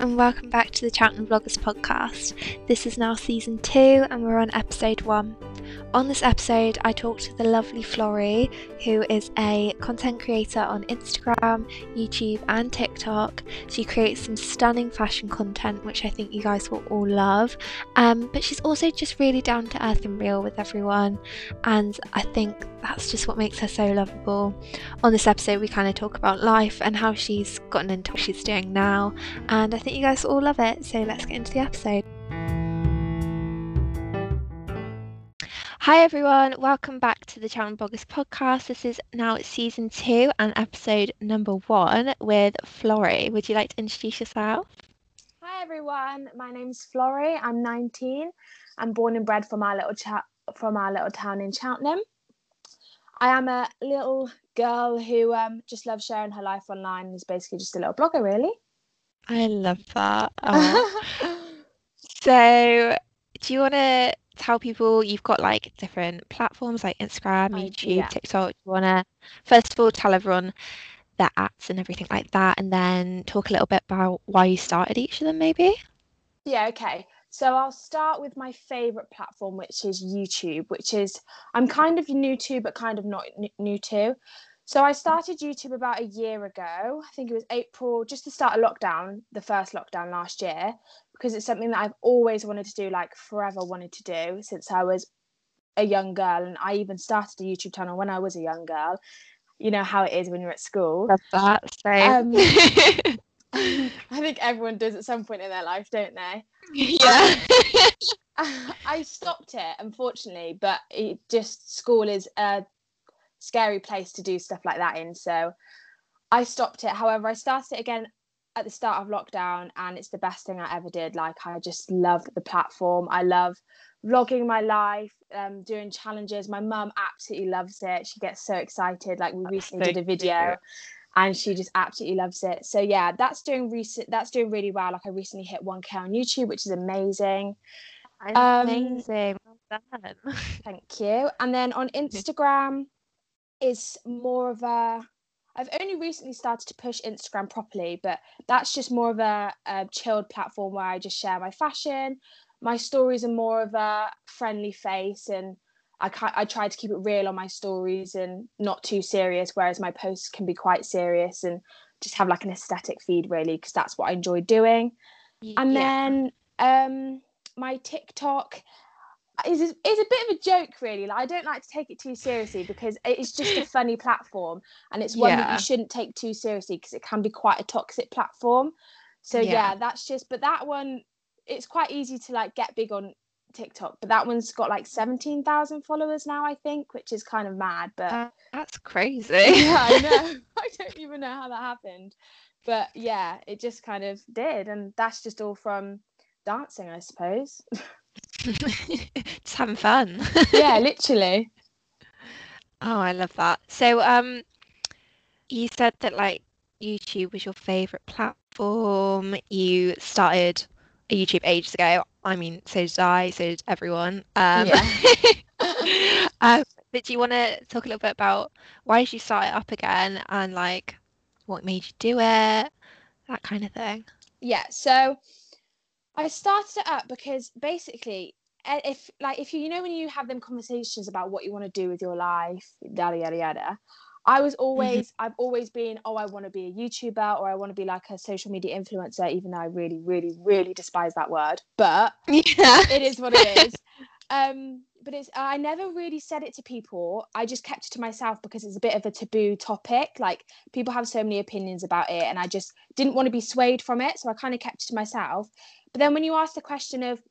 and welcome back to the Cheltenham Vloggers podcast. This is now season two, and we're on episode one. On this episode, I talked to the lovely Florrie, who is a content creator on Instagram, YouTube, and TikTok. She creates some stunning fashion content, which I think you guys will all love. Um, but she's also just really down to earth and real with everyone, and I think that's just what makes her so lovable. On this episode, we kind of talk about life and how she's gotten into what she's doing now, and I think you guys will all love it. So let's get into the episode. Hi everyone, welcome back to the Cheltenham Bloggers podcast. This is now season two and episode number one with Florrie. Would you like to introduce yourself? Hi everyone, my name's Florrie. I'm 19. I'm born and bred from our little cha- from our little town in Cheltenham. I am a little girl who um, just loves sharing her life online is basically just a little blogger, really. I love that. Oh. so, do you want to tell people you've got like different platforms like Instagram, I- YouTube, yeah. TikTok? Do you want to first of all tell everyone their apps and everything like that, and then talk a little bit about why you started each of them, maybe? Yeah, okay. So I'll start with my favorite platform, which is YouTube, which is I'm kind of new to, but kind of not new to. So I started YouTube about a year ago. I think it was April, just to start a lockdown, the first lockdown last year, because it's something that I've always wanted to do, like forever wanted to do since I was a young girl. And I even started a YouTube channel when I was a young girl. You know how it is when you're at school. Love that. Same. Um, I think everyone does at some point in their life, don't they? yeah. I stopped it, unfortunately, but it just school is a scary place to do stuff like that in. So I stopped it. However, I started it again at the start of lockdown, and it's the best thing I ever did. Like, I just love the platform. I love vlogging my life, um, doing challenges. My mum absolutely loves it. She gets so excited. Like, we recently so did a video. cute. And she just absolutely loves it. So yeah, that's doing recent. That's doing really well. Like I recently hit 1k on YouTube, which is amazing. Um, Amazing. Well done. Thank you. And then on Instagram is more of a I've only recently started to push Instagram properly, but that's just more of a, a chilled platform where I just share my fashion. My stories are more of a friendly face and I I try to keep it real on my stories and not too serious, whereas my posts can be quite serious and just have like an aesthetic feed really because that's what I enjoy doing and Yeah. then um my TikTok is is a bit of a joke really like I don't like to take it too seriously because it's just a funny platform and it's one that you shouldn't take too seriously because it can be quite a toxic platform so Yeah. yeah. that's just but that one it's quite easy to like get big on TikTok but that one's got like 17,000 followers now I think which is kind of mad but Uh, that's crazy. yeah, I know. I don't even know how that happened. But yeah, it just kind of did. And that's just all from dancing, I suppose. Just having fun. yeah, literally. Oh, I love that. So, um, you said that like YouTube was your favorite platform. You started a YouTube ages ago. I mean, so did I, so did everyone. Um, um, but do you want to talk a little bit about why did you start it up again and like what made you do it, that kind of thing? Yeah, so I started it up because basically if like if you you know when you have them conversations about what you want to do with your life, yada yada yada. I was mm-hmm. always I've always been oh I want to be a YouTuber or I want to be like a social media influencer even though I really really really despise that word but Yeah. it is what it is. Um, but it's I never really said it to people. I just kept it to myself because it's a bit of a taboo topic. Like people have so many opinions about it, and I just didn't want to be swayed from it. So I kind of kept it to myself. But then when you ask the question of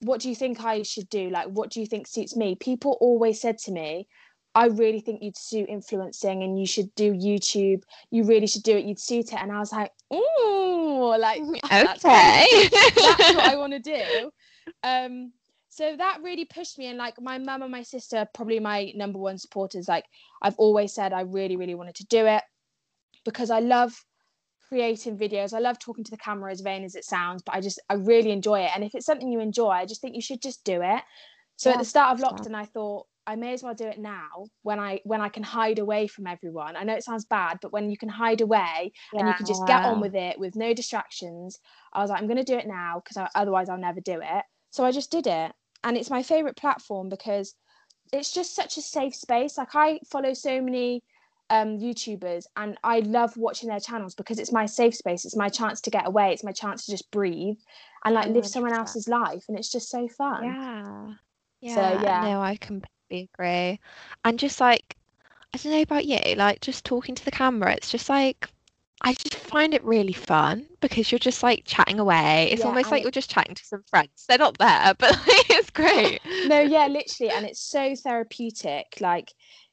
what do you think I should do, like what do you think suits me, people always said to me, I really think you'd suit influencing and you should do YouTube. You really should do it. You'd suit it. And I was like, ooh, like that's Okay. that's what I want to do. Um, so that really pushed me, and like my mum and my sister, are probably my number one supporters. Like I've always said, I really, really wanted to do it because I love creating videos. I love talking to the camera, as vain as it sounds, but I just I really enjoy it. And if it's something you enjoy, I just think you should just do it. So at the start of lockdown, I thought I may as well do it now when I when I can hide away from everyone. I know it sounds bad, but when you can hide away yeah. and you can just get on with it with no distractions, I was like, I'm going to do it now because otherwise I'll never do it. So I just did it, and it's my favorite platform because it's just such a safe space. Like I follow so many um, YouTubers, and I love watching their channels because it's my safe space. It's my chance to get away. It's my chance to just breathe and like 100%. live someone else's life, and it's just so fun. Yeah. Yeah. So yeah. No, I completely agree. And just like I don't know about you, like just talking to the camera, it's just like I just find it really fun because you're just like chatting away. It's yeah, almost like you're just chatting to some friends. They're not there, but like, it's great. no, yeah, literally, and it's so therapeutic. Like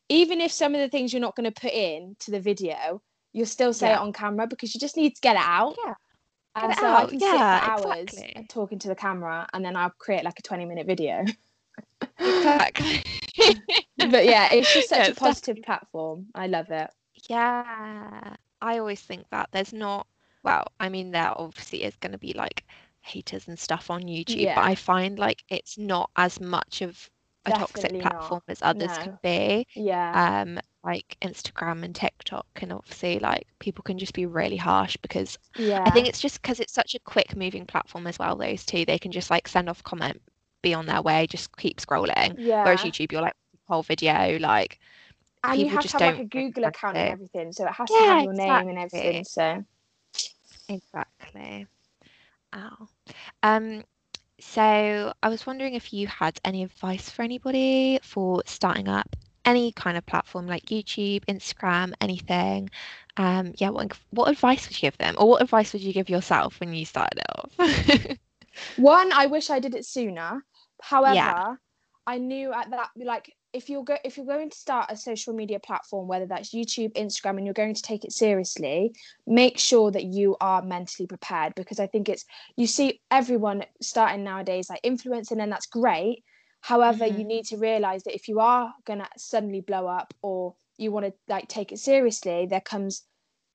even if some of the things you're not going to put in to the video, you'll still say yeah. it on camera because you just need to get it out. Yeah. And so out. I can yeah, sit for hours exactly. talking to the camera and then I'll create like a 20 minute video. exactly. but yeah, it's just such yeah, a positive definitely... platform. I love it. Yeah. I always think that there's not well, I mean there obviously is going to be like haters and stuff on YouTube, yeah. but I find like it's not as much of a toxic platform not. as others no. could be. Yeah. Um, like Instagram and TikTok, and obviously, like people can just be really harsh because yeah. I think it's just because it's such a quick moving platform as well. Those two, they can just like send off comment, be on their way, just keep scrolling. Yeah. Whereas YouTube, you're like whole video, like and you have to have like a Google account and everything, so it has yeah, to have your exactly. name and everything. So exactly. Oh. Um, so I was wondering if you had any advice for anybody for starting up any kind of platform like YouTube, Instagram, anything. Um, yeah, what, what advice would you give them, or what advice would you give yourself when you started off? One, I wish I did it sooner. However, yeah. I knew at that like if you're go- if you're going to start a social media platform whether that's youtube instagram and you're going to take it seriously make sure that you are mentally prepared because i think it's you see everyone starting nowadays like influencing and that's great however mm-hmm. you need to realize that if you are going to suddenly blow up or you want to like take it seriously there comes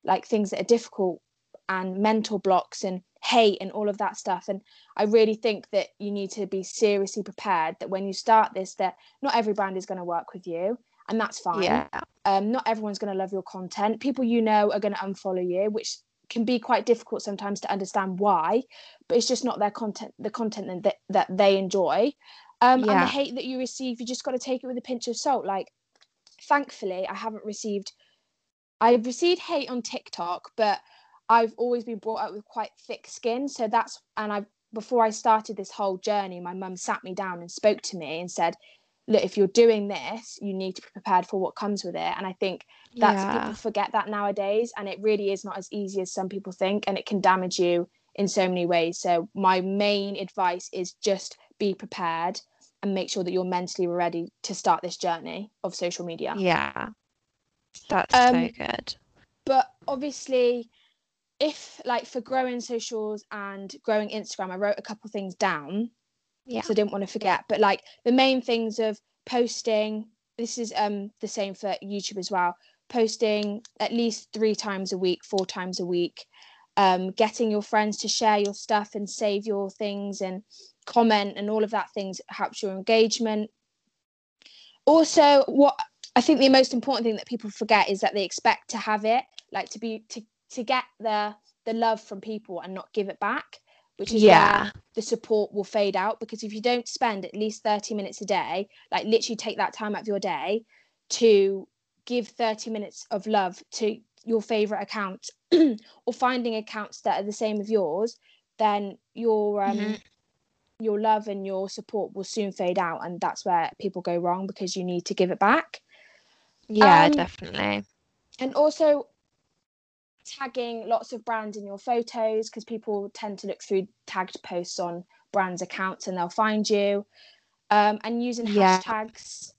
like things that are difficult and mental blocks and hate and all of that stuff. And i really think that you need to be seriously prepared that when you start this that not every brand is going to work with you and that's fine. Yeah. Um not everyone's going to love your content. People you know are going to unfollow you which can be quite difficult sometimes to understand why but it's just not their content the content that that they enjoy. Um yeah. and the hate that you receive you just got to take it with a pinch of salt. Like thankfully i haven't received i've received hate on tiktok but I've always been brought up with quite thick skin. So that's, and I, before I started this whole journey, my mum sat me down and spoke to me and said, look, if you're doing this, you need to be prepared for what comes with it. And I think that's yeah. people forget that nowadays. And it really is not as easy as some people think. And it can damage you in so many ways. So my main advice is just be prepared and make sure that you're mentally ready to start this journey of social media. Yeah. That's um, so good. But obviously, if like for growing socials and growing Instagram, I wrote a couple things down. Yeah. So I didn't want to forget. But like the main things of posting, this is um the same for YouTube as well. Posting at least three times a week, four times a week. Um, getting your friends to share your stuff and save your things and comment and all of that things helps your engagement. Also, what I think the most important thing that people forget is that they expect to have it, like to be to to get the the love from people and not give it back which is yeah. where the support will fade out because if you don't spend at least 30 minutes a day like literally take that time out of your day to give 30 minutes of love to your favorite account or finding accounts that are the same as yours then your um mm-hmm. your love and your support will soon fade out and that's where people go wrong because you need to give it back yeah um, definitely and also tagging lots of brands in your photos because people tend to look through tagged posts on brands accounts and they'll find you um, and using yeah. hashtags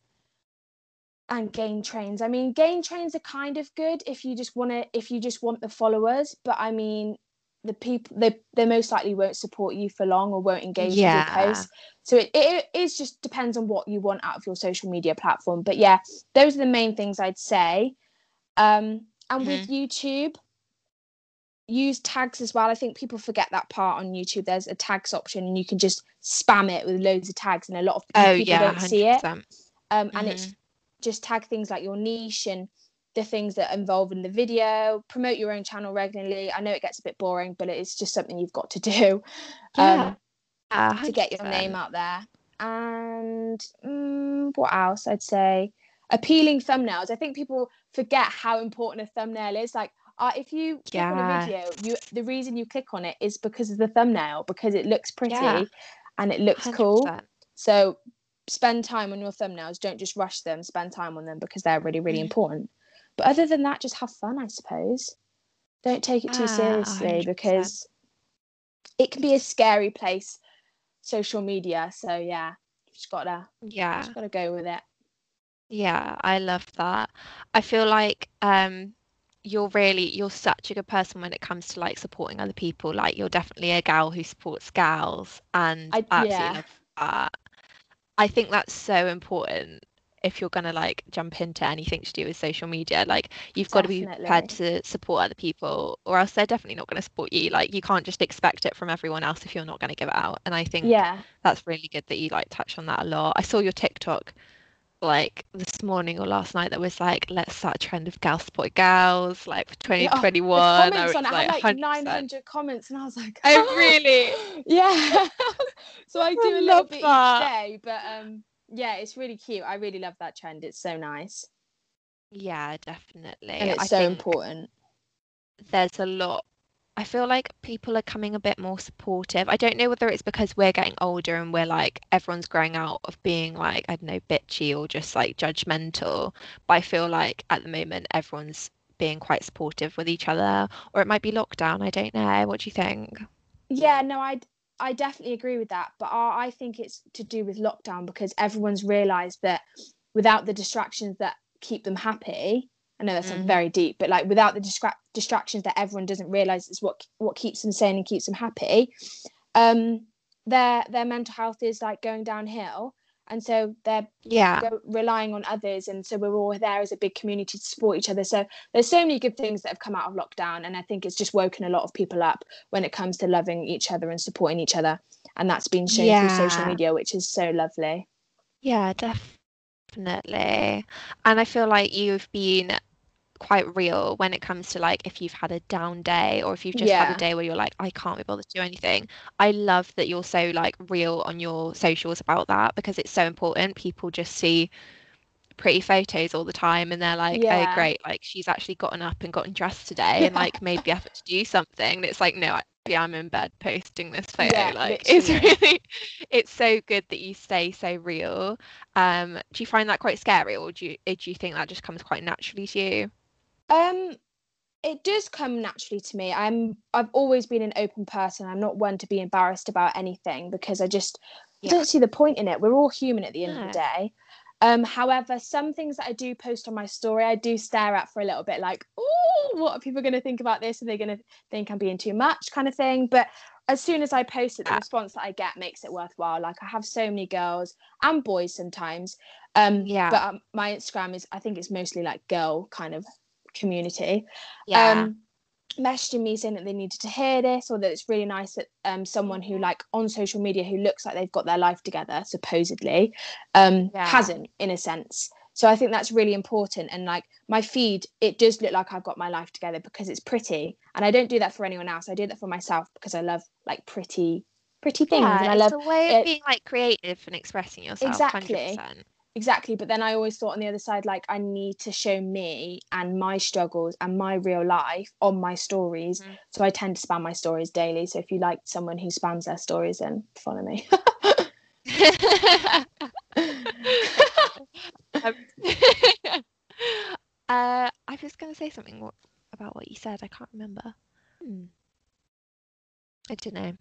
and gain trains i mean gain trains are kind of good if you just want to if you just want the followers but i mean the people they, they most likely won't support you for long or won't engage yeah. with your posts so it, it is just depends on what you want out of your social media platform but yeah those are the main things i'd say um, and mm-hmm. with youtube use tags as well. I think people forget that part on YouTube. There's a tags option and you can just spam it with loads of tags and a lot of oh, people yeah, don't 100%. see it. um, and it's Mhm. just tag things like your niche and the things that involve in the video promote your own channel regularly i know it gets a bit boring but it's just something you've got to do um, Yeah, to get your name out there and mm, what else i'd say appealing thumbnails i think people forget how important a thumbnail is like uh, if you click on a video you the reason you click on it is because of the thumbnail because it looks pretty Yeah. and it looks cool 100%. so spend time on your thumbnails. Don't just rush them. Spend time on them because they're really, really Mm. important. But other than that, just have fun, I suppose. Don't take it too Ah, seriously 100%. because it can be a scary place, social media. So yeah, just gotta Yeah. just gotta go with it. Yeah, I love that. I feel like um you're really you're such a good person when it comes to like supporting other people. Like you're definitely a gal who supports gals and I- absolutely yeah. love that. I think that's so important if you're gonna like jump into anything to do with social media. Like you've got to be prepared to support other people or else they're definitely not gonna support you. Like you can't just expect it from everyone else if you're not gonna give it out. And I think Yeah. that's really good that you like touch on that a lot. I saw your TikTok like this morning or last night that was like, let's start a trend of gal support gals, like for Yeah, oh, 2021. I comments on it like, had like 900 comments, and I was like, Oh, really? yeah. so I do I a little love bit that. each day, but um, yeah, it's really cute. I really love that trend. It's so nice, Yeah, definitely. and it's I so important. there's a lot. I feel like people are coming a bit more supportive. I don't know whether it's because we're getting older and we're like everyone's growing out of being like, I don't know, bitchy or just like judgmental. But I feel like at the moment everyone's being quite supportive with each other. Or it might be lockdown. I don't know. What do you think? Yeah, no, I I definitely agree with that, but I, I think it's to do with lockdown because everyone's realised that without the distractions that keep them happy, I know that's Mhm. very deep, but like without the distra- distractions that everyone doesn't realise is what what keeps them sane and keeps them happy, um, their their mental health is like going downhill, and so they're Yeah. relying on others and so we're all there as a big community to support each other so there's so many good things that have come out of lockdown and i think it's just woken a lot of people up when it comes to loving each other and supporting each other and that's been shown through social media which is so lovely Yeah, definitely. And I feel like you've been quite real when it comes to like if you've had a down day or if you've just had a day where you're like, I can't be bothered to do anything. I love that you're so like real on your socials about that because it's so important. People just see pretty photos all the time and they're like, oh great, like she's actually gotten up and gotten dressed today and like made the effort to do something. And it's like, no, actually I'm in bed posting this photo. Yeah, like it's really it's so good that you stay so real. Um, do you find that quite scary or do you uh, do you think that just comes quite naturally to you? um it does come naturally to me i'm i've always been an open person i'm not one to be embarrassed about anything because i just Yeah. don't see the point in it we're all human at the end of the day um however some things that i do post on my story i do stare at for a little bit like oh what are people going to think about this? Are they going to think i'm being too much? kind of thing. But as soon as i post it the response that i get makes it worthwhile. Like i have so many girls and boys sometimes um Yeah. but um, my instagram is i think it's mostly like girl kind of community. Yeah. um messaging me saying that they needed to hear this or that it's really nice that um someone who like on social media who looks like they've got their life together supposedly um Yeah. hasn't in a sense so i think that's really important and like my feed it does look like i've got my life together because it's pretty and i don't do that for anyone else i do that for myself because i love like pretty pretty things yeah, and i it's love a way of it- being like creative and expressing yourself. Exactly. 100%. Exactly but then i always thought on the other side like i need to show me and my struggles and my real life on my stories Mhm. so i tend to spam my stories daily so if you like someone who spams their stories then follow me Um, uh, I was going to say something what, about what you said. I can't remember. Hmm. I don't know.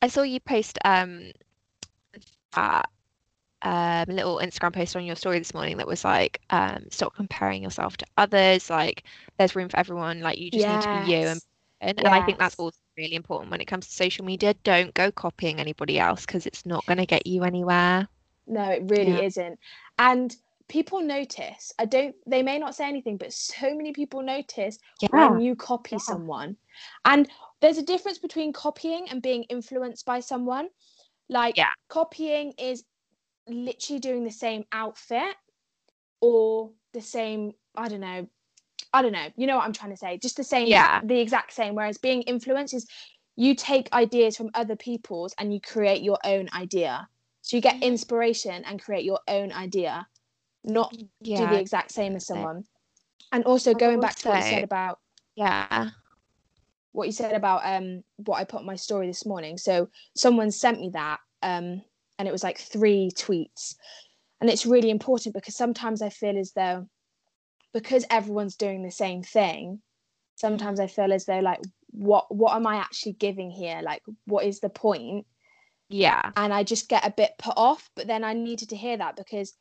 I saw you post um that um, little Instagram post on your story this morning that was like, um, stop comparing yourself to others. Like, there's room for everyone. Like, you just need to be you. And Yes. and, and I think that's also really important when it comes to social media. Don't go copying anybody else because it's not going to get you anywhere. no it really Yeah. isn't and people notice i don't they may not say anything but so many people notice when you copy Yeah. someone and there's a difference between copying and being influenced by someone like Yeah. copying is literally doing the same outfit or the same i don't know i don't know you know what i'm trying to say just the same Yeah. the exact same whereas being influenced is you take ideas from other people's and you create your own idea so you get inspiration and create your own idea not do the exact same as someone and also going back to what you said about Yeah. what you said about um what I put in my story this morning. So someone sent me that um and it was like three tweets. And it's really important because sometimes I feel as though because everyone's doing the same thing, sometimes I feel as though like what what am I actually giving here? Like what is the point? Yeah. And I just get a bit put off, but then I needed to hear that because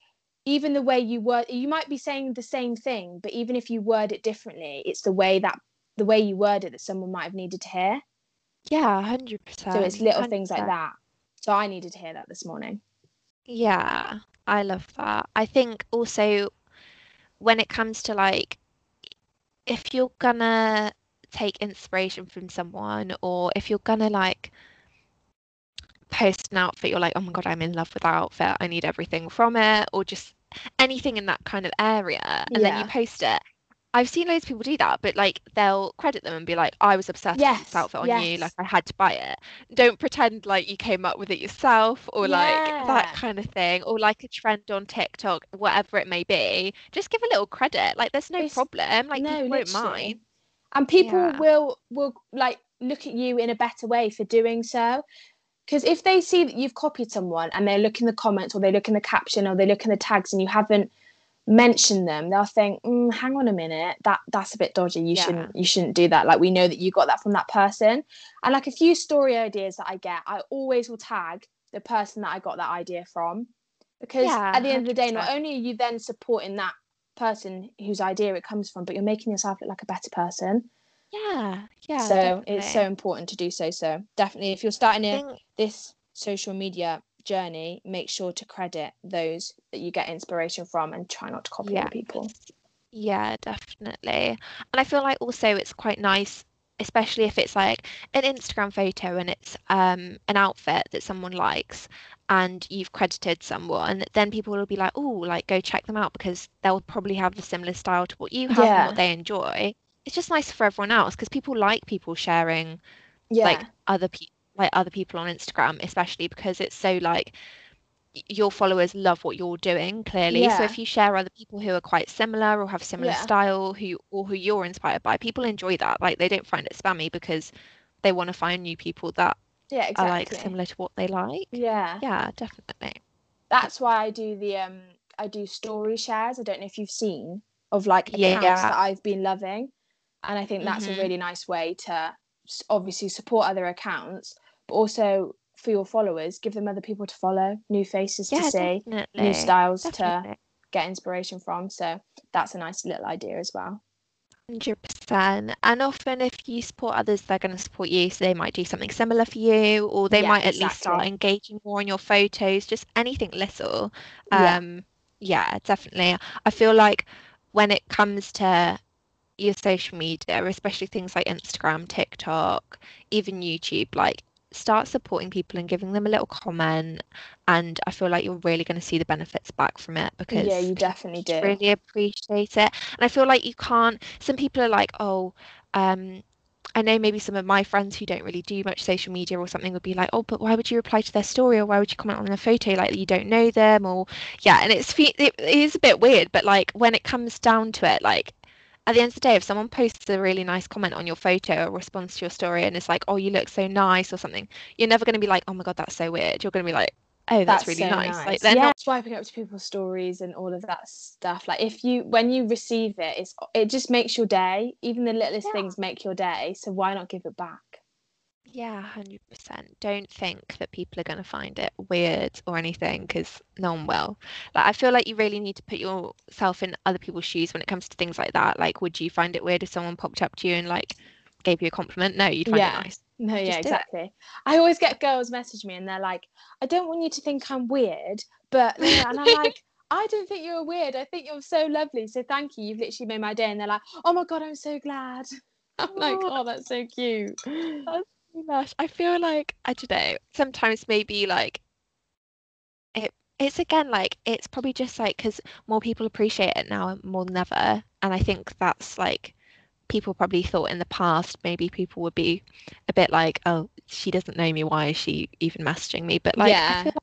even the way you word you might be saying the same thing, but even if you word it differently, it's the way that the way you word it that someone might have needed to hear. Yeah. Hundred percent. So it's little things like that. So I needed to hear that this morning. Yeah, I love that. I think also when it comes to like if you're gonna take inspiration from someone or if you're gonna like post an outfit, you're like, oh my God, I'm in love with that outfit. I need everything from it, or just anything in that kind of area. And then you post it. I've seen loads of people do that, but like they'll credit them and be like, I was obsessed with this outfit on you, like I had to buy it. Don't pretend like you came up with it yourself or like that kind of thing, or like a trend on TikTok, whatever it may be. Just give a little credit. Like there's no It's- problem. Like no, people won't mind. And people Yeah. will will like look at you in a better way for doing so. Because if they see that you've copied someone and they look in the comments or they look in the caption or they look in the tags and you haven't mentioned them, they'll think, mm, "Hang on a minute, that that's a bit dodgy. You Yeah. shouldn't you shouldn't do that. Like we know that you got that from that person." And like a few story ideas that I get, I always will tag the person that I got that idea from, because Yeah, at the end of the day, not only are you then supporting that person whose idea it comes from, but you're making yourself look like a better person Yeah, yeah. so it's so important to do so so definitely if you're starting think this social media journey make sure to credit those that you get inspiration from and try not to copy Yeah. people Yeah, definitely. And I feel like also it's quite nice, especially if it's like an Instagram photo and it's um an outfit that someone likes and you've credited someone, then people will be like, oh, like go check them out because they'll probably have a similar style to what you have and what they enjoy. It's just nice for everyone else because people like people sharing yeah like other people like other people on Instagram, especially because it's so like your followers love what you're doing clearly. So if you share other people who are quite similar or have similar Yeah. style who or who you're inspired by, people enjoy that. Like they don't find it spammy because they want to find new people that yeah are like exactly similar to what they like. yeah Yeah, definitely. that's why i do the um i do story shares i don't know if you've seen of like accounts Yeah. that i've been loving and i think that's Mhm. a really nice way to obviously support other accounts but also for your followers give them other people to follow new faces Yeah, to see definitely. new styles to get inspiration from. So that's a nice little idea as well. Hundred percent. And often, if you support others, they're going to support you. So they might do something similar for you, or they Yeah, might at least start engaging more in your photos. Just anything little. Yeah. Um, yeah, definitely. I feel like when it comes to your social media, especially things like Instagram, TikTok, even YouTube, like start supporting people and giving them a little comment. And I feel like you're really going to see the benefits back from it because Yeah, you definitely do. really appreciate it. And I feel like you can't, some people are like, oh, um, I know maybe some of my friends who don't really do much social media or something would be like, oh, but why would you reply to their story or why would you comment on their photo like you don't know them or yeah, and it's it is a bit weird, but like when it comes down to it, like at the end of the day, if someone posts a really nice comment on your photo or responds to your story and it's like, oh, you look so nice or something, you're never going to be like, oh my God, that's so weird. You're going to be like, oh, that's, That's really so nice. nice. Like they're yeah, not, swiping up to people's stories and all of that stuff. Like if you when you receive it, it's it just makes your day. Even the littlest Yeah. things make your day. So why not give it back? Yeah, 100%. Don't think that people are going to find it weird or anything because no one will. Like, I feel like you really need to put yourself in other people's shoes when it comes to things like that. Like, would you find it weird if someone popped up to you and like gave you a compliment? No, you'd find Yeah. it nice. No, yeah, Just do it. exactly. I always get girls message me and they're like, I don't want you to think I'm weird, but and I'm like, I don't think you're weird. I think you're so lovely. So thank you. You've literally made my day. And they're like, Oh my god, I'm so glad. I'm like, Oh. oh, that's so cute. Oh Lush. I feel like I don't know. Sometimes maybe like it it's again like it's probably just like because more people appreciate it now more than ever and i think that's like people probably thought in the past maybe people would be a bit like oh she doesn't know me why is she even messaging me but like, Yeah. like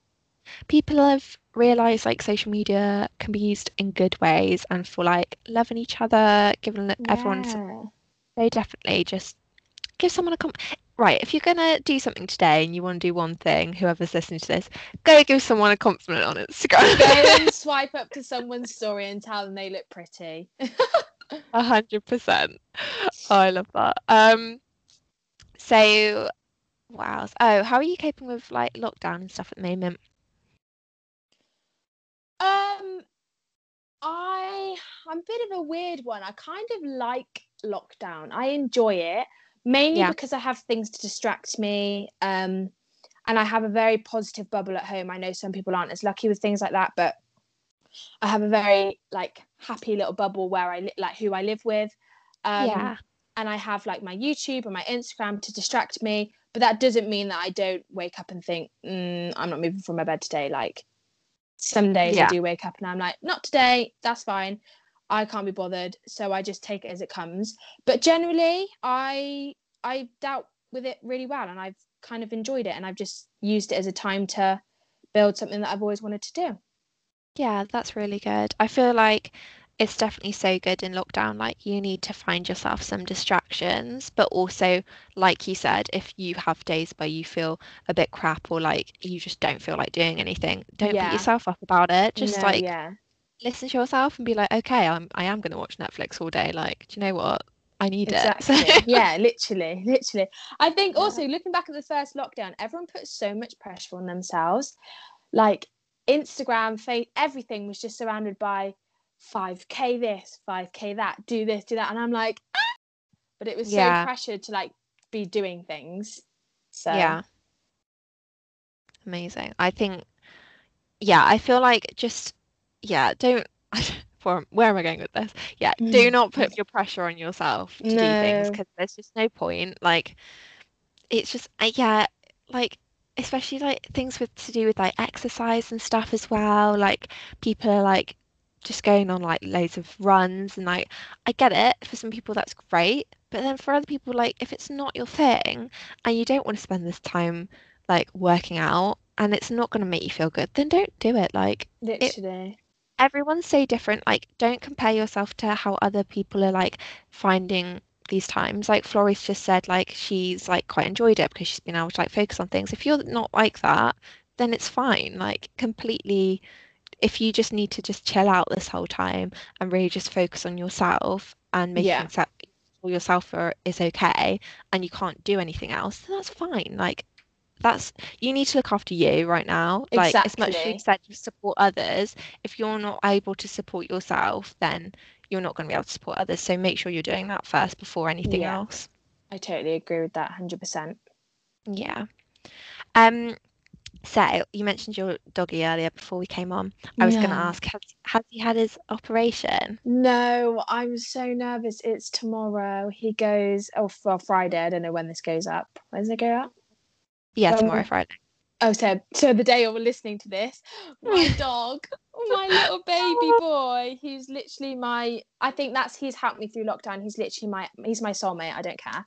people have realized like social media can be used in good ways and for like loving each other giving everyone some so definitely just give someone a com right if you're gonna do something today and you want to do one thing whoever's listening to this go give someone a compliment on instagram Go and swipe up to someone's story and tell them they look pretty. A hundred percent. Oh, I love that. Um, so what else? Oh, how are you coping with like lockdown and stuff at the moment? Um, I I'm a bit of a weird one. I kind of like lockdown. I enjoy it mainly Yeah. because I have things to distract me. Um, and I have a very positive bubble at home. I know some people aren't as lucky with things like that, but I have a very like happy little bubble where I li- like who I live with. Um, yeah, and I have like my YouTube and my Instagram to distract me. But that doesn't mean that I don't wake up and think, mm, I'm not moving from my bed today. Like some days Yeah. I do wake up and I'm like, not today, that's fine. I can't be bothered. So I just take it as it comes. But generally I I dealt with it really well and I've kind of enjoyed it and I've just used it as a time to build something that I've always wanted to do. yeah, that's really good. I feel like it's definitely so good in lockdown. Like you need to find yourself some distractions, but also, like you said, if you have days where you feel a bit crap or like you just don't feel like doing anything, don't Yeah. beat yourself up about it. Just No, like yeah. Listen to yourself and be like, okay, I'm I am gonna watch Netflix all day. Like, do you know what? I need Exactly. it. yeah, literally, literally. I think also looking back at the first lockdown, everyone put so much pressure on themselves. Like Instagram, face, everything was just surrounded by 5k this, 5k that, do this, do that, and I'm like, ah! but it was Yeah. so pressured to like be doing things. So Yeah. Amazing. I think, yeah, I feel like just, yeah, don't, where am I going with this? Yeah, do Mm. not put your pressure on yourself to do things because there's just no point. Like, it's just, uh, yeah, like, especially like things with to do with like exercise and stuff as well. Like, people are like just going on like loads of runs and like, I get it. For some people, that's great. But then for other people, like, if it's not your thing and you don't want to spend this time like working out and it's not going to make you feel good, then don't do it. Like literally. Everyone's so different. Like don't compare yourself to how other people are like finding these times. Like Florrie's just said, like she's like quite enjoyed it because she's been able to like focus on things. If you're not like that, then it's fine. Like completely. If you just need to just chill out this whole time and really just focus on yourself and making Yeah. yourself yourself are, is okay and you can't do anything else, then that's fine. Like that's you need to look after you right now. Like as much as you said you support others, if you're not able to support yourself, then you're not going to be able to support others. So make sure you're doing that first before anything Yeah. else. I totally agree with that 100%. Yeah. Um, so you mentioned your doggy earlier before we came on. I was going to ask, has has he had his operation? No, I'm so nervous. It's tomorrow. He goes, oh, for Friday. I don't know when this goes up. When does it go up? Yeah, Um, tomorrow, Friday. Oh, so so the day you're listening to this, my dog, my little baby boy, he's literally my. I think that's he's helped me through lockdown. He's literally my. He's my soulmate. I don't care.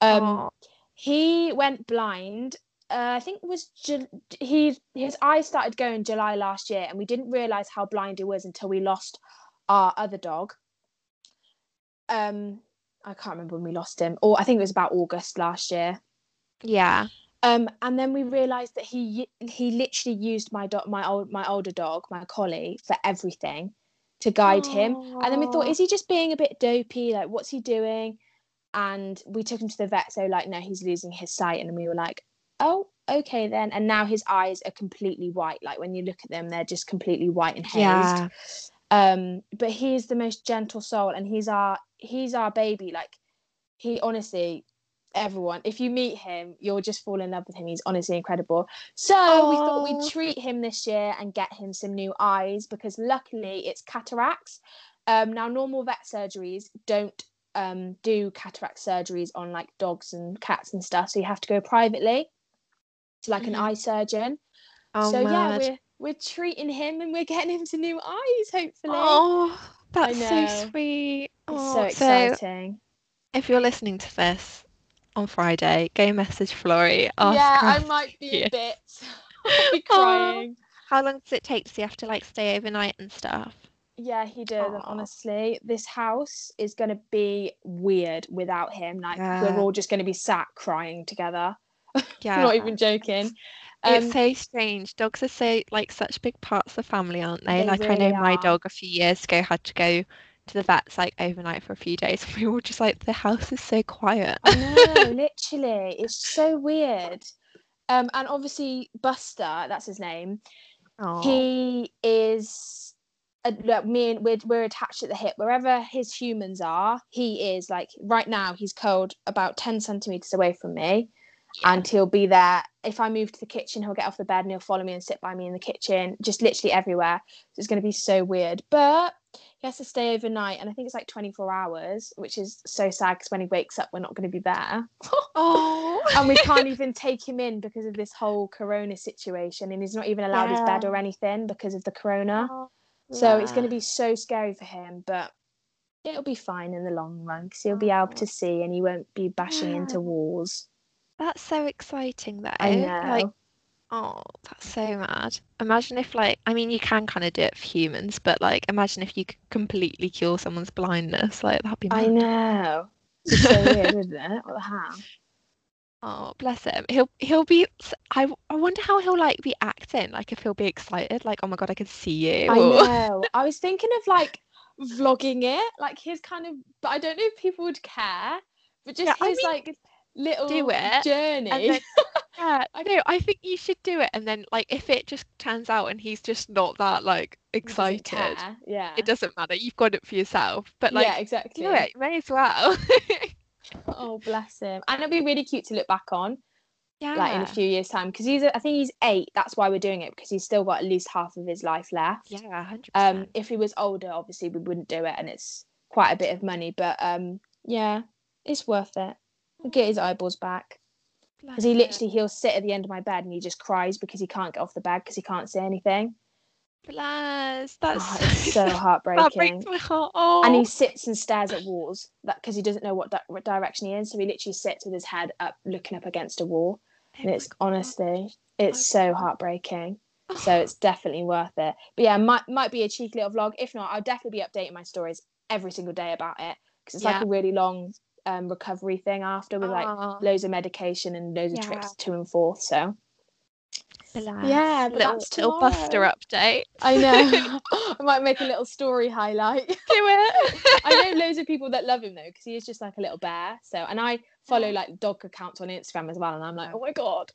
Um, Aw. he went blind. Uh, I think it was Ju- he his eyes started going July last year, and we didn't realize how blind he was until we lost our other dog. Um, I can't remember when we lost him, or I think it was about August last year. yeah. Um, and then we realised that he he literally used my dog, my old my older dog, my collie, for everything to guide him. And then we thought, is he just being a bit dopey? Like, what's he doing? And we took him to the vet. So like, no, he's losing his sight. And we were like, oh, okay then. And now his eyes are completely white. Like when you look at them, they're just completely white and hazed. Yeah. Um, but he's the most gentle soul, and he's our he's our baby. Like he honestly, everyone, if you meet him, you'll just fall in love with him. He's honestly incredible. So we thought we'd treat him this year and get him some new eyes because luckily it's cataracts. Um, now normal vet surgeries don't um do cataract surgeries on like dogs and cats and stuff, so you have to go privately to like Mhm. an eye surgeon Oh, so yeah we're we're treating him and we're getting him to new eyes, hopefully. Oh, that's so sweet. Oh, so exciting. if you're listening to this on Friday, go message Florrie. Yeah, I might be see a bit. I'll be crying. How long does it take? Does he have to like stay overnight and stuff? Yeah, he does. And honestly, this house is going to be weird without him. Like, Yeah. we're all just going to be sat crying together. Yeah. Not even joking. Um, It's so strange. Dogs are so like such big parts of the family, aren't they? They like I know really my are. dog a few years ago had to go to the vets like overnight for a few days. We were just like the house is so quiet. I know, literally. It's so weird. Um, and obviously, Buster, that's his name, Aw. he is uh, like me and we're, we're attached at the hip wherever his humans are he is like right now he's curled about 10 centimeters away from me and he'll be there if i move to the kitchen he'll get off the bed and he'll follow me and sit by me in the kitchen just literally everywhere so it's going to be so weird but he has to stay overnight and i think it's like 24 hours which is so sad because when he wakes up we're not going to be there Oh. and we can't even take him in because of this whole corona situation and he's not even allowed his bed or anything because of the corona Oh, so it's going to be so scary for him but it'll be fine in the long run because he'll be oh. able Oh. to see and he won't be bashing Yeah. into walls That's so exciting though. i know Like, oh, that's so mad. Imagine if like I mean you can kind of do it for humans, but like imagine if you could completely cure someone's blindness. Like that'd be i know it's so weird isn't it what the hell Oh, bless him. He'll he'll be. I I wonder how he'll like be acting. Like if he'll be excited. Like oh my god, I can see you. i know i was thinking of like vlogging it like his kind of but i don't know if people would care but just Yeah, I his mean, like little do it, journey then, yeah, I know. I think you should do it, and then like if it just turns out and he's just not that like excited, yeah it doesn't matter. You've got it for yourself. But like yeah exactly do it. You may as well. Oh, bless him. And it'll be really cute to look back on, yeah. like in a few years' time, because he's, I think he's eight. That's why we're doing it, because he's still got at least half of his life left. Yeah, hundred Um, percent. if he was older, obviously we wouldn't do it, and it's quite a bit of money. But um, yeah, it's worth it. Get his eyeballs back, because he literally he'll sit at the end of my bed and he just cries because he can't get off the bed because he can't see anything. Bless. That's Oh, it's so that heartbreaking. breaks my heart. Oh. and he sits and stares at walls that because he doesn't know what, di- what direction he is so he literally sits with his head up looking up against a wall Oh and it's God. honestly it's Oh so heartbreaking so it's definitely worth it but yeah might might be a cheeky little vlog if not i'll definitely be updating my stories every single day about it because it's like a really long um, recovery thing after with like Aw, loads of medication and loads of trips to and forth so bless. yeah, but little, that's little Buster update. i know i might make a little story highlight Do it. I know loads of people that love him though, because he is just like a little bear. So, and I follow like dog accounts on Instagram as well, and I'm like, oh my god.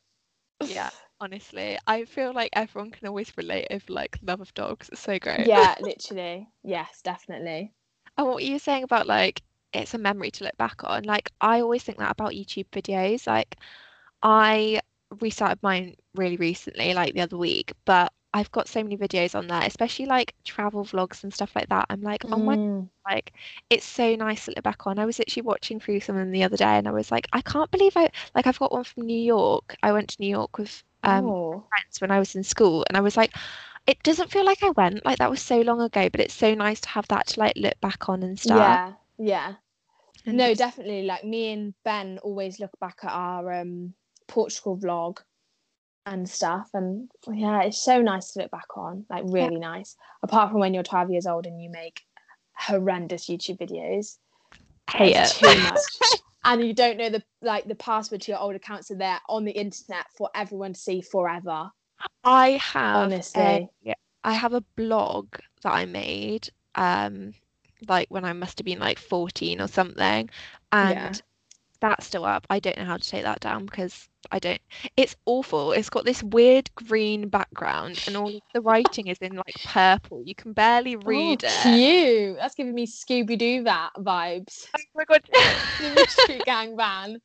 yeah, honestly, I feel like everyone can always relate over like love of dogs. It's so great. Yeah, literally. Yes, definitely. And what were you saying about like it's a memory to look back on. Like I always think that about YouTube videos. Like I restarted mine really recently, like the other week, but I've got so many videos on there, especially like travel vlogs and stuff like that. I'm like, oh my Mm. like it's so nice to look back on. I was literally watching through some of them the other day and I was like, I can't believe I like I've got one from New York. I went to New York with um oh. friends when I was in school and I was like, it doesn't feel like I went, like that was so long ago, but it's so nice to have that to like look back on and stuff. Yeah, yeah. No, definitely. Like me and Ben always look back at our um Portugal vlog and stuff, and yeah, it's so nice to look back on. Like really nice. Apart from when you're 12 years old and you make horrendous YouTube videos. hate it. too much. and you don't know the like the password to your old accounts are there on the internet for everyone to see forever. I have Honestly. a, I have a blog that I made um like when I must have been like 14 or something and Yeah. that's still up. I don't know how to take that down because I don't it's awful. It's got this weird green background and all of the writing is in like purple. You can barely read oh, it. Cute. That's giving me Scooby Doo that vibes. Oh my god. The Mystery Gang van.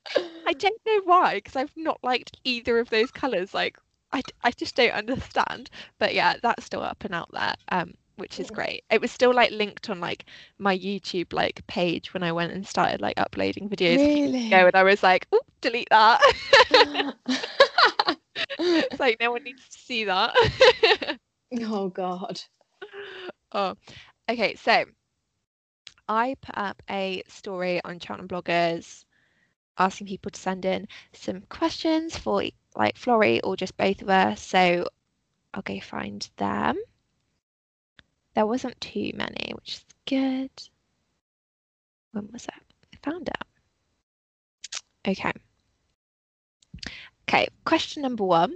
I don't know why, because I've not liked either of those colours. Like, I, I just don't understand. But yeah, that's still up and out there, um, which is great. It was still like linked on like my YouTube like page when I went and started like uploading videos Really? ago, and I was like, oh, delete that. it's like no one needs to see that. Oh God. Oh, okay. So I put up a story on Cheltenham bloggers asking people to send in some questions for like Florrie or just both of us. So I'll go find them. There wasn't too many, which is good. When was that? I found out. Okay. Okay, question number one.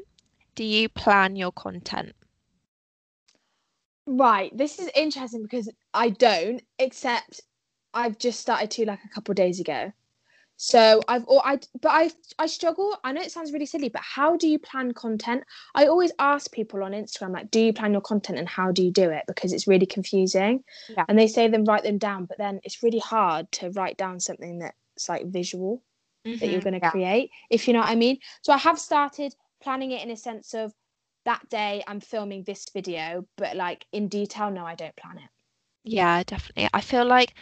Do you plan your content? Right. This is interesting because I don't, except I've just started to like a couple days ago. So I've or I but I I struggle. I know it sounds really silly, but how do you plan content? I always ask people on Instagram like, do you plan your content and how do you do it? Because it's really confusing. Yeah. And they say them write them down, but then it's really hard to write down something that's like visual that you're Mhm, going to yeah. create, if you know what I mean. So I have started planning it in a sense of that day I'm filming this video, but like in detail, no, I don't plan it. Yeah, definitely. I feel like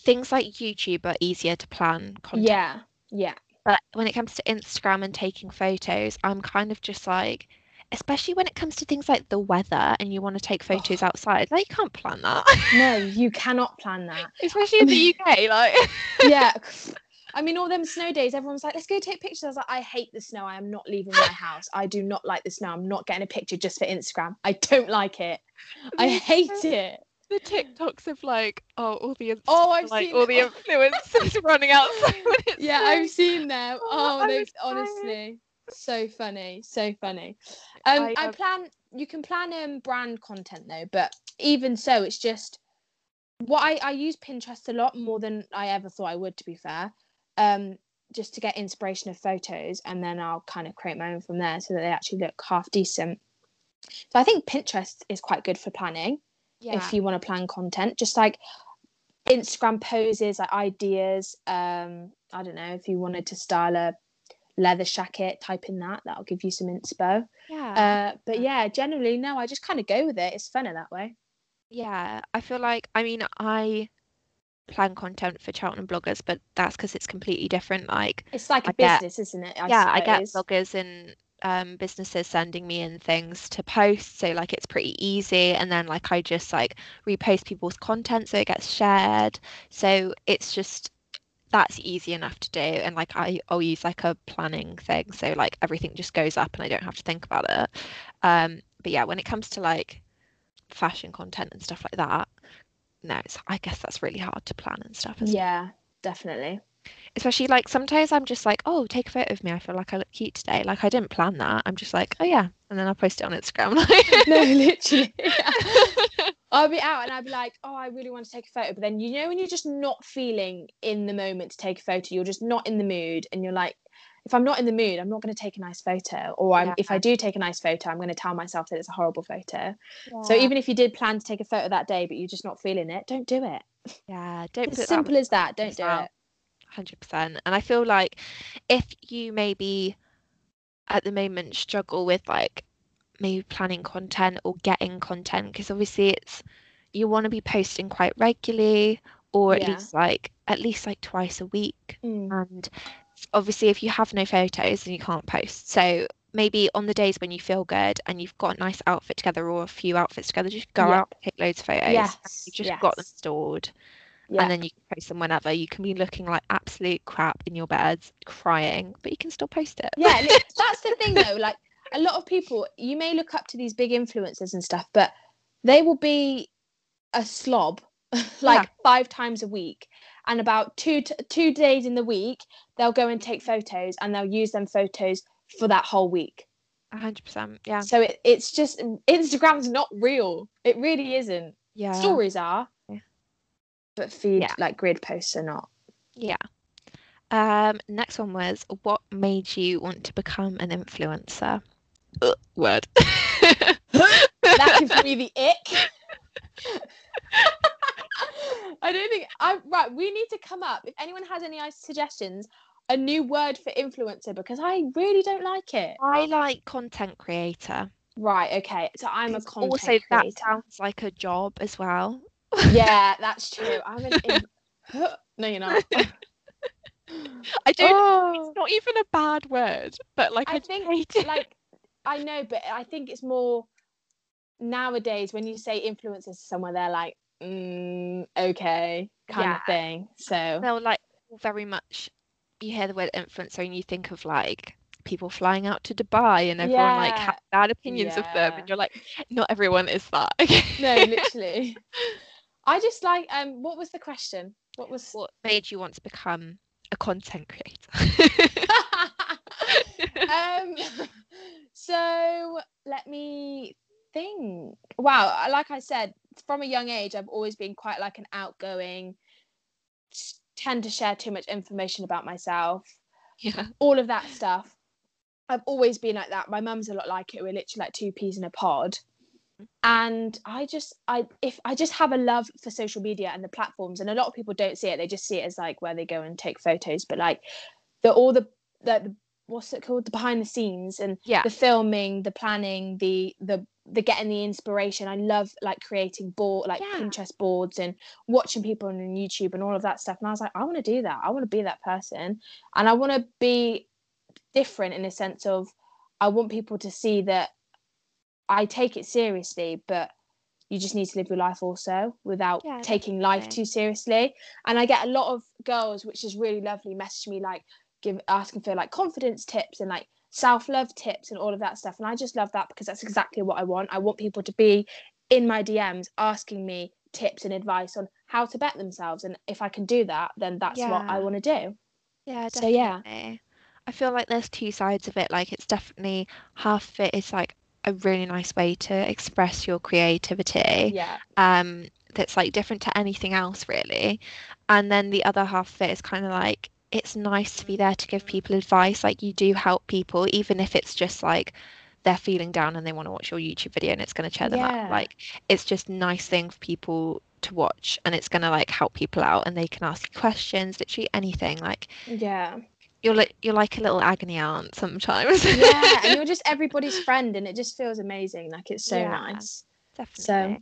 things like YouTube are easier to plan content. Yeah, yeah, But when it comes to Instagram and taking photos, I'm kind of just like, especially when it comes to things like the weather and you want to take photos outside, like you can't plan that. no, you cannot plan that. Especially in the UK, like yeah. I mean, all them snow days, everyone's like, let's go take pictures. I was like, I hate the snow. I am not leaving my house. I do not like the snow. I'm not getting a picture just for Instagram. I don't like it. I hate it. The TikToks of like, oh, all the Oh, I've like seen all the influencers running outside Yeah. I've seen them. Oh, Oh, was honestly so funny, so funny. Um, I, I, plan. You can plan um brand content though, but even so, it's just what I I use Pinterest a lot more than I ever thought I would. To be fair, um, just to get inspiration of photos, and then I'll kind of create my own from there, so that they actually look half decent. So I think Pinterest is quite good for planning yeah. if you want to plan content just like instagram poses like ideas um i don't know if you wanted to style a leather jacket type in that that'll give you some inspo yeah. uh but yeah generally no i just kind of go with it it's funner that way Yeah, I feel like I mean I plan content for Cheltenham bloggers, but that's because it's completely different. Like it's like a I get- business isn't it I yeah, I get bloggers and um, businesses sending me in things to post, so like it's pretty easy. And then like I just like repost people's content so it gets shared. So it's just that's easy enough to do. And like I, I'll use like a planning thing, so like everything just goes up and I don't have to think about it. Um, but yeah, when it comes to like fashion content and stuff like that, no, it's I guess that's really hard to plan and stuff. Yeah definitely especially like sometimes I'm just like, oh, take a photo of me. I feel like I look cute today. Like I didn't plan that. I'm just like, oh yeah, and then I'll post it on Instagram. no literally yeah. I'll be out and I'll be like, oh, I really want to take a photo. But then, you know, when you're just not feeling in the moment to take a photo, you're just not in the mood. And you're like, if I'm not in the mood, I'm not going to take a nice photo. Or I'm, if I do take a nice photo, I'm going to tell myself that it's a horrible photo. So even if you did plan to take a photo that day, but you're just not feeling it, don't do it. yeah, don't As put simple as that. Don't do out. it. Hundred percent. And I feel like if you maybe at the moment struggle with like maybe planning content or getting content, because obviously it's you want to be posting quite regularly or at Yeah. least like at least like twice a week. Mm. And obviously, if you have no photos, and you can't post. So maybe on the days when you feel good and you've got a nice outfit together or a few outfits together, just go Yeah. out, take loads of photos. Yes, You've just got them stored, Yeah. and then you can post them whenever. You can be looking like absolute crap in your beds, crying, but you can still post it. yeah that's the thing though like a lot of people you may look up to these big influencers and stuff but they will be a slob like Yeah. five times a week and about two t- two days in the week they'll go and take photos and they'll use them photos for that whole week A hundred percent. Yeah. so it, it's just instagram's not real it really isn't Yeah. stories are. But feed Yeah. like grid posts are not Yeah. Um, next one was what made you want to become an influencer? Ugh, word. that gives me the ick. I don't think I right. We need to come up. If anyone has any suggestions, a new word for influencer because I really don't like it. I like content creator. Right. Okay. So I'm a content also creator. that sounds like a job as well. Yeah, that's true. I'm an. In- no, you're not. I don't. Oh. It's not even a bad word, but like I, I think, like I know, but I think it's more nowadays when you say influencers to someone, they're like, mm, okay, kind Yeah. of thing. So They're like very much. You hear the word influencer and you think of like people flying out to Dubai and everyone like Yeah. has bad opinions of them, and you're like, not everyone is that. no, literally. I just like um what was the question? What was what made you want to become a content creator? um so let me think wow like i said from a young age i've always been quite like an outgoing tend to share too much information about myself yeah. all of that stuff i've always been like that my mum's a lot like it we're literally like two peas in a pod and i just i if i just have a love for social media and the platforms and a lot of people don't see it. They just see it as like where they go and take photos. But like the all the the, what's it called? The behind the scenes and Yeah. the filming the planning the the the getting the inspiration. I love like creating board like Yeah. pinterest boards and watching people on youtube and all of that stuff. And i was like i want to do that. I want to be that person. And i want to be different in a sense of i want people to see that i take it seriously but you just need to live your life also without Yeah, taking life definitely. too seriously. And i get a lot of girls which is really lovely message me like give asking for like confidence tips and like self-love tips and all of that stuff. And i just love that because that's exactly what i want. I want people to be in my dms asking me tips and advice on how to bet themselves. And if i can do that then that's what i want to do. Yeah, So, yeah. I feel like there's two sides of it. Like it's definitely half of it is like a really nice way to express your creativity. yeah Um, that's like different to anything else really. And then the other half of it is kind of like it's nice to be there to give people advice. Like you do help people, even if it's just like they're feeling down and they want to watch your YouTube video and it's going to cheer them Yeah. up. Like it's just nice thing for people to watch and it's going to like help people out and they can ask you questions, literally anything. Like yeah you're like you're like a little agony aunt sometimes. yeah and you're just everybody's friend and it just feels amazing like it's so Yeah. nice definitely. So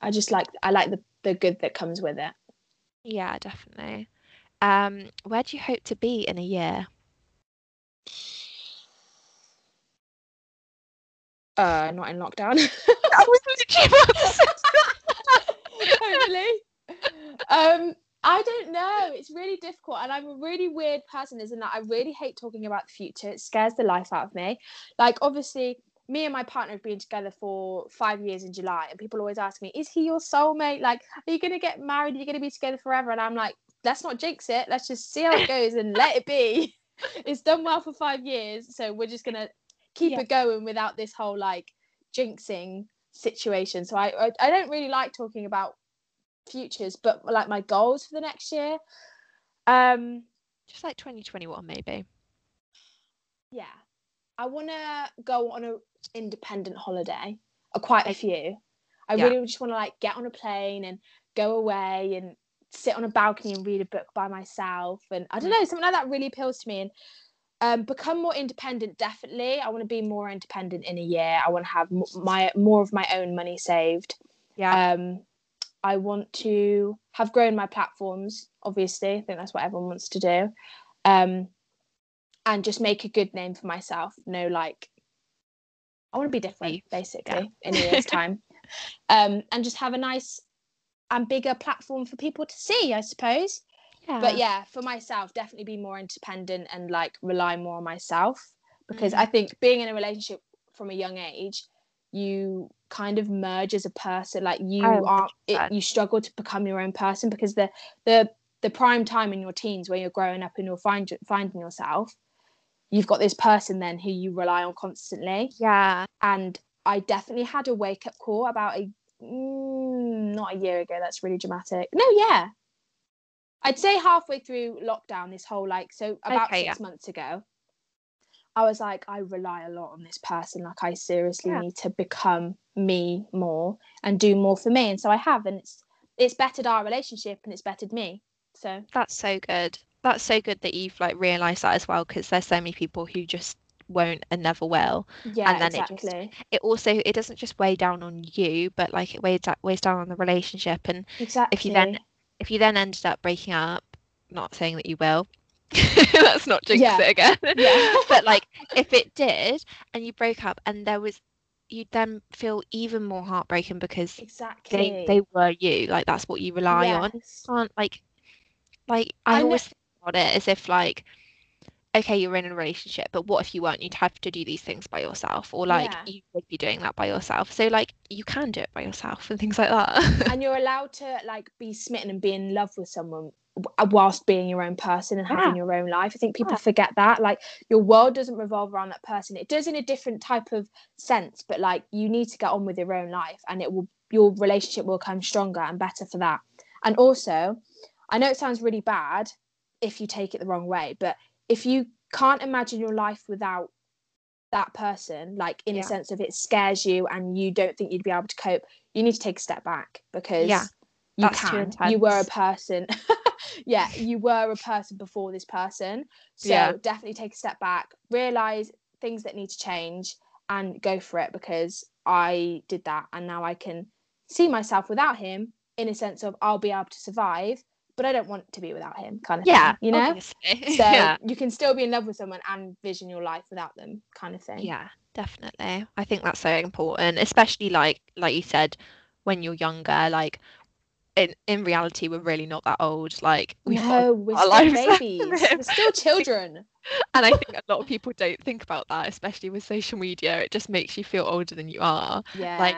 I just like i like the the good that comes with it Yeah, definitely. Um, where do you hope to be in a year? uh not in lockdown I was literally about to say hopefully um i don't know. It's really difficult and i'm a really weird person isn't that i really hate talking about the future. It scares the life out of me. Like obviously me and my partner have been together for five years in july and people always ask me is he your soulmate? Like are you going to get married? Are you going to be together forever? And i'm like let's not jinx it. Let's just see how it goes and let it be. It's done well for five years so we're just going to keep Yeah. it going without this whole like jinxing situation. So I, I i don't really like talking about futures but like my goals for the next year um Just like 2021 maybe. yeah. I want to go on a independent holiday or quite a few. I Yeah. really just want to like get on a plane and go away and sit on a balcony and read a book by myself and i don't know something like that really appeals to me. And um, become more independent definitely. I want to be more independent in a year. I want to have my more of my own money saved. Yeah. um i want to have grown my platforms obviously. I think that's what everyone wants to do. Um and just make a good name for myself. No like i want to be different basically in a year's time. Um and just have a nice and bigger platform for people to see i suppose. Yeah. but yeah for myself definitely be more independent and like rely more on myself. Because Mhm. i think being in a relationship from a young age you kind of merge as a person like you Oh, are it, you struggle to become your own person because the the the prime time in your teens where you're growing up and you're find, finding yourself you've got this person then who you rely on constantly Yeah. and I definitely had a wake up call about a mm, not a year ago. That's really dramatic. No, yeah, I'd say halfway through lockdown, this whole like so about Okay, six months ago. I was like, I rely a lot on this person. Like, I seriously Yeah. need to become me more and do more for me. And so I have, and it's it's bettered our relationship and it's bettered me. So That's so good. That's so good that you've like realized that as well because there's so many people who just won't and never will. yeah, and then it just- exactly, It also it doesn't just weigh down on you, but like it weighs weighs down on the relationship. And exactly. if you then if you then ended up breaking up, not saying that you will, let's not jinx Yeah. it again. Yeah. but like if it did and you broke up and there was you'd then feel even more heartbroken because exactly they they were you. Like that's what you rely on. Yes. Can't like like I, I always think about it as if like okay, you're in a relationship, but what if you weren't? You'd have to do these things by yourself, or like Yeah. you would be doing that by yourself. So like you can do it by yourself and things like that. and you're allowed to like be smitten and be in love with someone whilst being your own person and having Yeah. your own life. I think people Yeah. forget that. Like your world doesn't revolve around that person. It does in a different type of sense, but like you need to get on with your own life and it will your relationship will come stronger and better for that. And also, I know it sounds really bad if you take it the wrong way, but if you can't imagine your life without that person, like in Yeah. a sense of it scares you and you don't think you'd be able to cope, you need to take a step back because Yeah, you can. You were a person. yeah, you were a person before this person. So Yeah. definitely take a step back, realize things that need to change and go for it because I did that and now I can see myself without him in a sense of I'll be able to survive, but I don't want to be without him kind of yeah, thing, you know? obviously. So yeah, you can still be in love with someone and vision your life without them kind of thing. yeah, definitely. I think that's so important, especially like like you said, when you're younger. Like in in reality, we're really not that old. Like we've got No, we're still babies. We're still children. And I think a lot of people don't think about that, especially with social media. It just makes you feel older than you are. Yeah. Like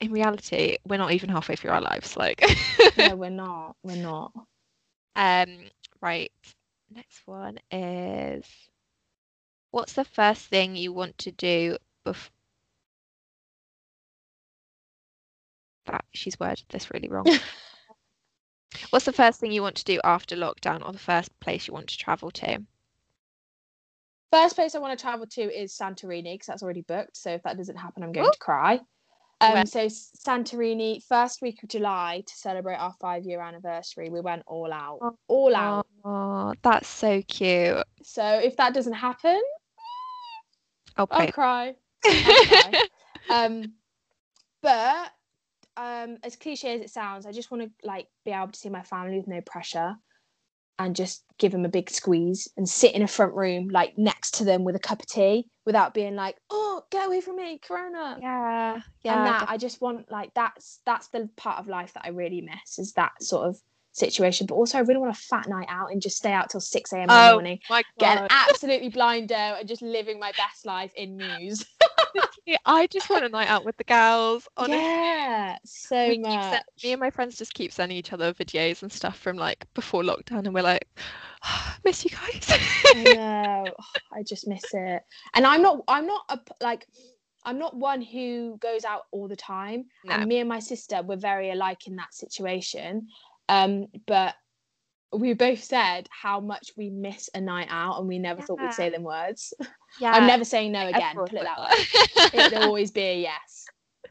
in reality, we're not even halfway through our lives. Like, no, we're not. We're not. um, right. Next one is what's the first thing you want to do before that she's worded this really wrong. What's the first thing you want to do after lockdown or the first place you want to travel to? First place I want to travel to is Santorini because that's already booked. So if that doesn't happen, I'm going Ooh. to cry. Um, so Santorini, first week of July to celebrate our five year anniversary. We went all out, Oh. all out. Oh, that's so cute. So if that doesn't happen, I'll I'll cry. I'll cry. um, but um, as cliche as it sounds, I just want to like be able to see my family with no pressure, and just give them a big squeeze and sit in a front room like next to them with a cup of tea without being like, oh, get away from me, Corona. Yeah, yeah. and that I just want like that's that's the part of life that I really miss is that sort of situation. But also, I really want a fat night out and just stay out till six a.m. in the Oh morning, get absolutely blind out and just living my best life in news. I just want a night out with the girls. Honestly. yeah, so We much. sen- me and my friends just keep sending each other videos and stuff from like before lockdown, and we're like, miss you guys. I know. Oh, I just miss it. And I'm not. I'm not a like. I'm not one who goes out all the time. No. And me and my sister were very alike in that situation. Um, but we both said how much we miss a night out, and we never thought we'd say them words. yeah, I'm never saying no again. Put it that way. It'll always be a yes.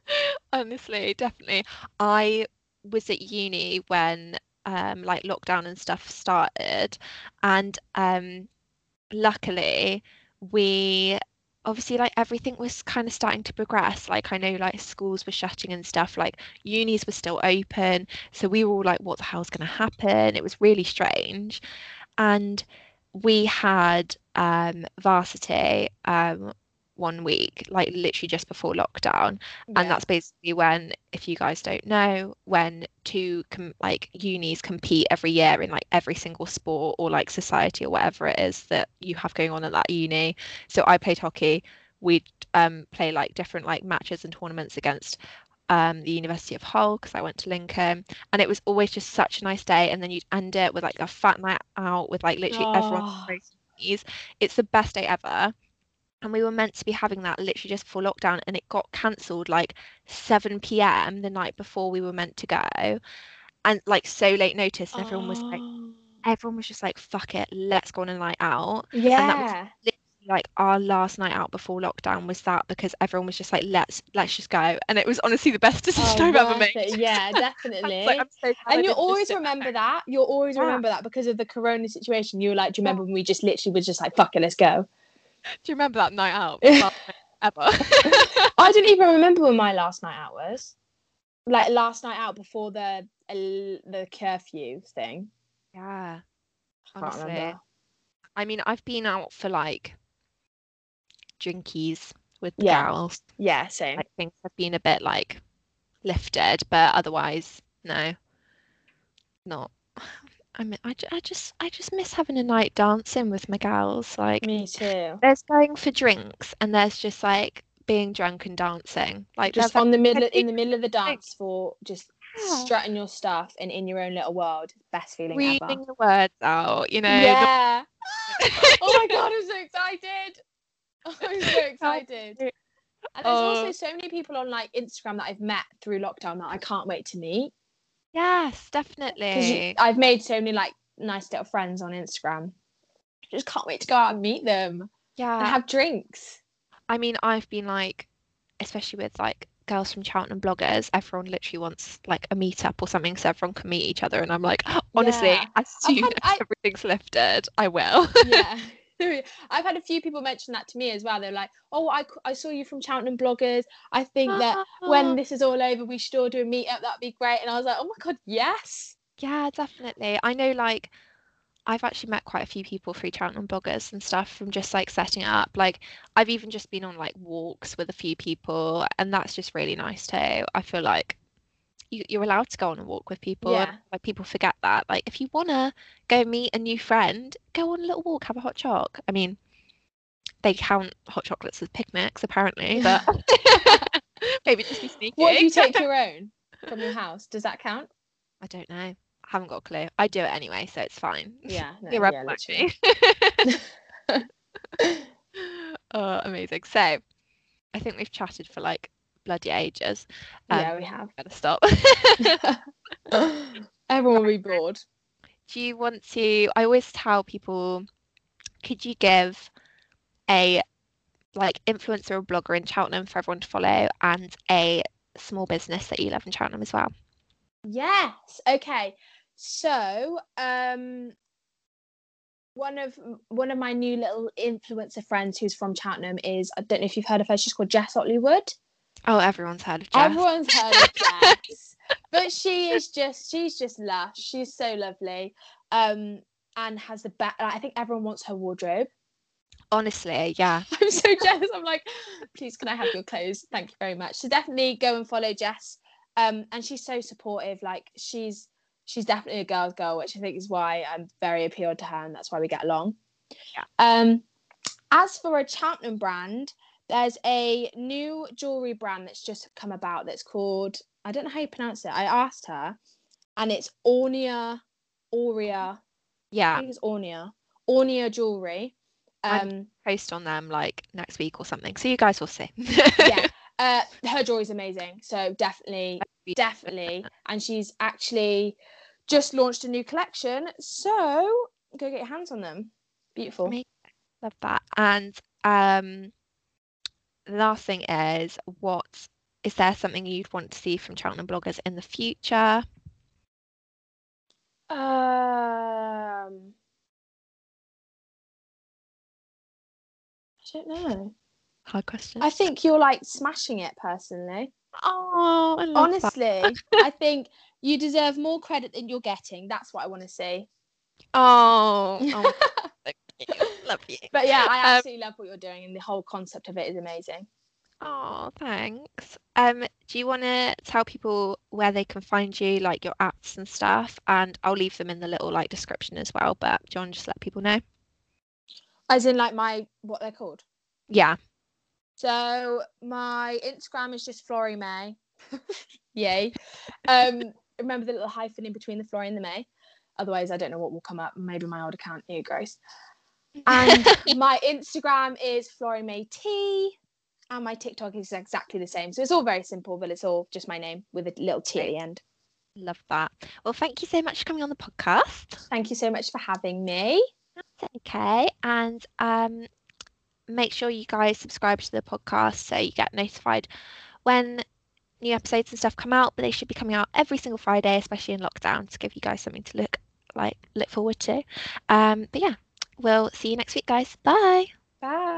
Honestly, definitely. I was at uni when um like lockdown and stuff started and um luckily we obviously like everything was kind of starting to progress. Like I know like schools were shutting and stuff like unis were still open. So we were all like what the hell's going to happen? It was really strange. And we had um varsity um one week like literally just before lockdown Yeah. and that's basically when if you guys don't know when two com- like unis compete every year in like every single sport or like society or whatever it is that you have going on at that uni so i played hockey we'd um play like different like matches and tournaments against um the university of hull because i went to lincoln and it was always just such a nice day and then you'd end it with like a fat night out with like literally everyone Oh. unis. it's the best day ever and we were meant to be having that literally just before lockdown and it got cancelled like 7 p.m. the night before we were meant to go and like so late notice and everyone was like Oh. everyone was just like fuck it let's go on a night out yeah. and that was like our last night out before lockdown was that because everyone was just like let's let's just go and it was honestly the best decision Oh, I've ever made it. Yeah, definitely. like, so and you'll always remember that. You'll always Yeah. remember that because of the corona situation. You were like, do you remember when we just literally was just like, fuck it, let's go. Do you remember that night out night ever I don't even remember when my last night out was. Like last night out before the uh, the curfew thing. yeah honestly. I mean, I've been out for like drinkies with the Yeah. girls. Yeah, same. Like things have been a bit like lifted, but otherwise, no, not. I mean, I, I just I just miss having a night dancing with my gals. Like Me too. there's going for drinks and there's just like being drunk and dancing. Like Just on the middle in the middle of the dance floor, just Yeah. strutting your stuff and in your own little world. Best feeling reading ever. the words out, you know. Yeah. oh my god, I'm so excited. I'm so excited. And there's also Oh. so many people on like Instagram that I've met through lockdown that I can't wait to meet. Yes, definitely. you- I've made so many like nice little friends on Instagram. Just can't wait to go out and meet them and yeah. have drinks. I mean, I've been like, especially with like girls from Cheltenham bloggers, everyone literally wants like a meetup or something so everyone can meet each other. And I'm like, honestly, Yeah. as soon had- as I- everything's lifted, I will. yeah. I've had a few people mention that to me as well. They're like, "Oh, I, I saw you from Cheltenham bloggers. I think that when ah. this is all over, we should all do a meetup. That'd be great." And I was like, "Oh my god, yes!" Yeah, definitely. I know like I've actually met quite a few people through Cheltenham bloggers and stuff from just like setting it up. Like I've even just been on like walks with a few people and that's just really nice too. I feel like you, you're allowed to go on a walk with people and Yeah. like people forget that. Like if you wanna go meet a new friend, go on a little walk, have a hot choc. I mean, they count hot chocolates as picnics apparently, but maybe just be sneaky. What do you take your own from your house? Does that count? I don't know. I haven't got a clue. I do it anyway, so it's fine. Yeah, no, You're yeah, oh, amazing. So, I think we've chatted for like bloody ages. yeah, Um, we have. Better stop. Everyone will be bored. Do you want to? I always tell people, could you give a like influencer or blogger in Cheltenham for everyone to follow and a small business that you love in Cheltenham as well? Yes. Okay. So, um, one of one of my new little influencer friends who's from Cheltenham is I don't know if you've heard of her. She's called Jess Otleywood. Oh, everyone's heard of Jess. Everyone's heard of Jess, but she is just she's just lush. She's so lovely, um, and has the best. I think everyone wants her wardrobe. Honestly, yeah. I'm so jealous. I'm like, please, can I have your clothes? Thank you very much. So definitely go and follow Jess. Um, and she's so supportive. Like she's she's definitely a girl's girl, which I think is why I'm very appealed to her, and that's why we get along. Yeah. Um, as for a Cheltenham brand, there's a new jewelry brand that's just come about that's called I don't know how you pronounce it. I asked her, and it's Ornia, Aurea. I Yeah. think it's Ornia, Ornia jewelry. Um, Post on them like next week or something. So you guys will see. yeah uh her is amazing so definitely definitely and she's actually just launched a new collection so go get your hands on them beautiful Love that. And um, the last thing is, what is there something you'd want to see from Cheltenham bloggers in the future? um i don't know. Hard question. i think you're like smashing it personally. Oh, I honestly i think you deserve more credit than you're getting. That's what i want to see. Oh, oh you. love you. but yeah i Um, absolutely love what you're doing and the whole concept of it is amazing Oh, thanks. Um, do you want to tell people where they can find you, like your apps and stuff? And I'll leave them in the little like description as well. But do you want to just let people know? as in like my what they're called Yeah. So my Instagram is just Florrie May. Yay. Um, remember the little hyphen in between the Florrie and the May. Otherwise, I don't know what will come up. Maybe my old account. Ew, gross. And my Instagram is Florrie May T. And my TikTok is exactly the same. So it's all very simple, but it's all just my name with a little T at the end. Love that. Well, thank you so much for coming on the podcast. Thank you so much for having me. That's okay. And um, make sure you guys subscribe to the podcast so you get notified when new episodes and stuff come out. But they should be coming out every single Friday, especially in lockdown, to give you guys something to look like look forward to. Um, but yeah, we'll see you next week, guys. Bye. Bye.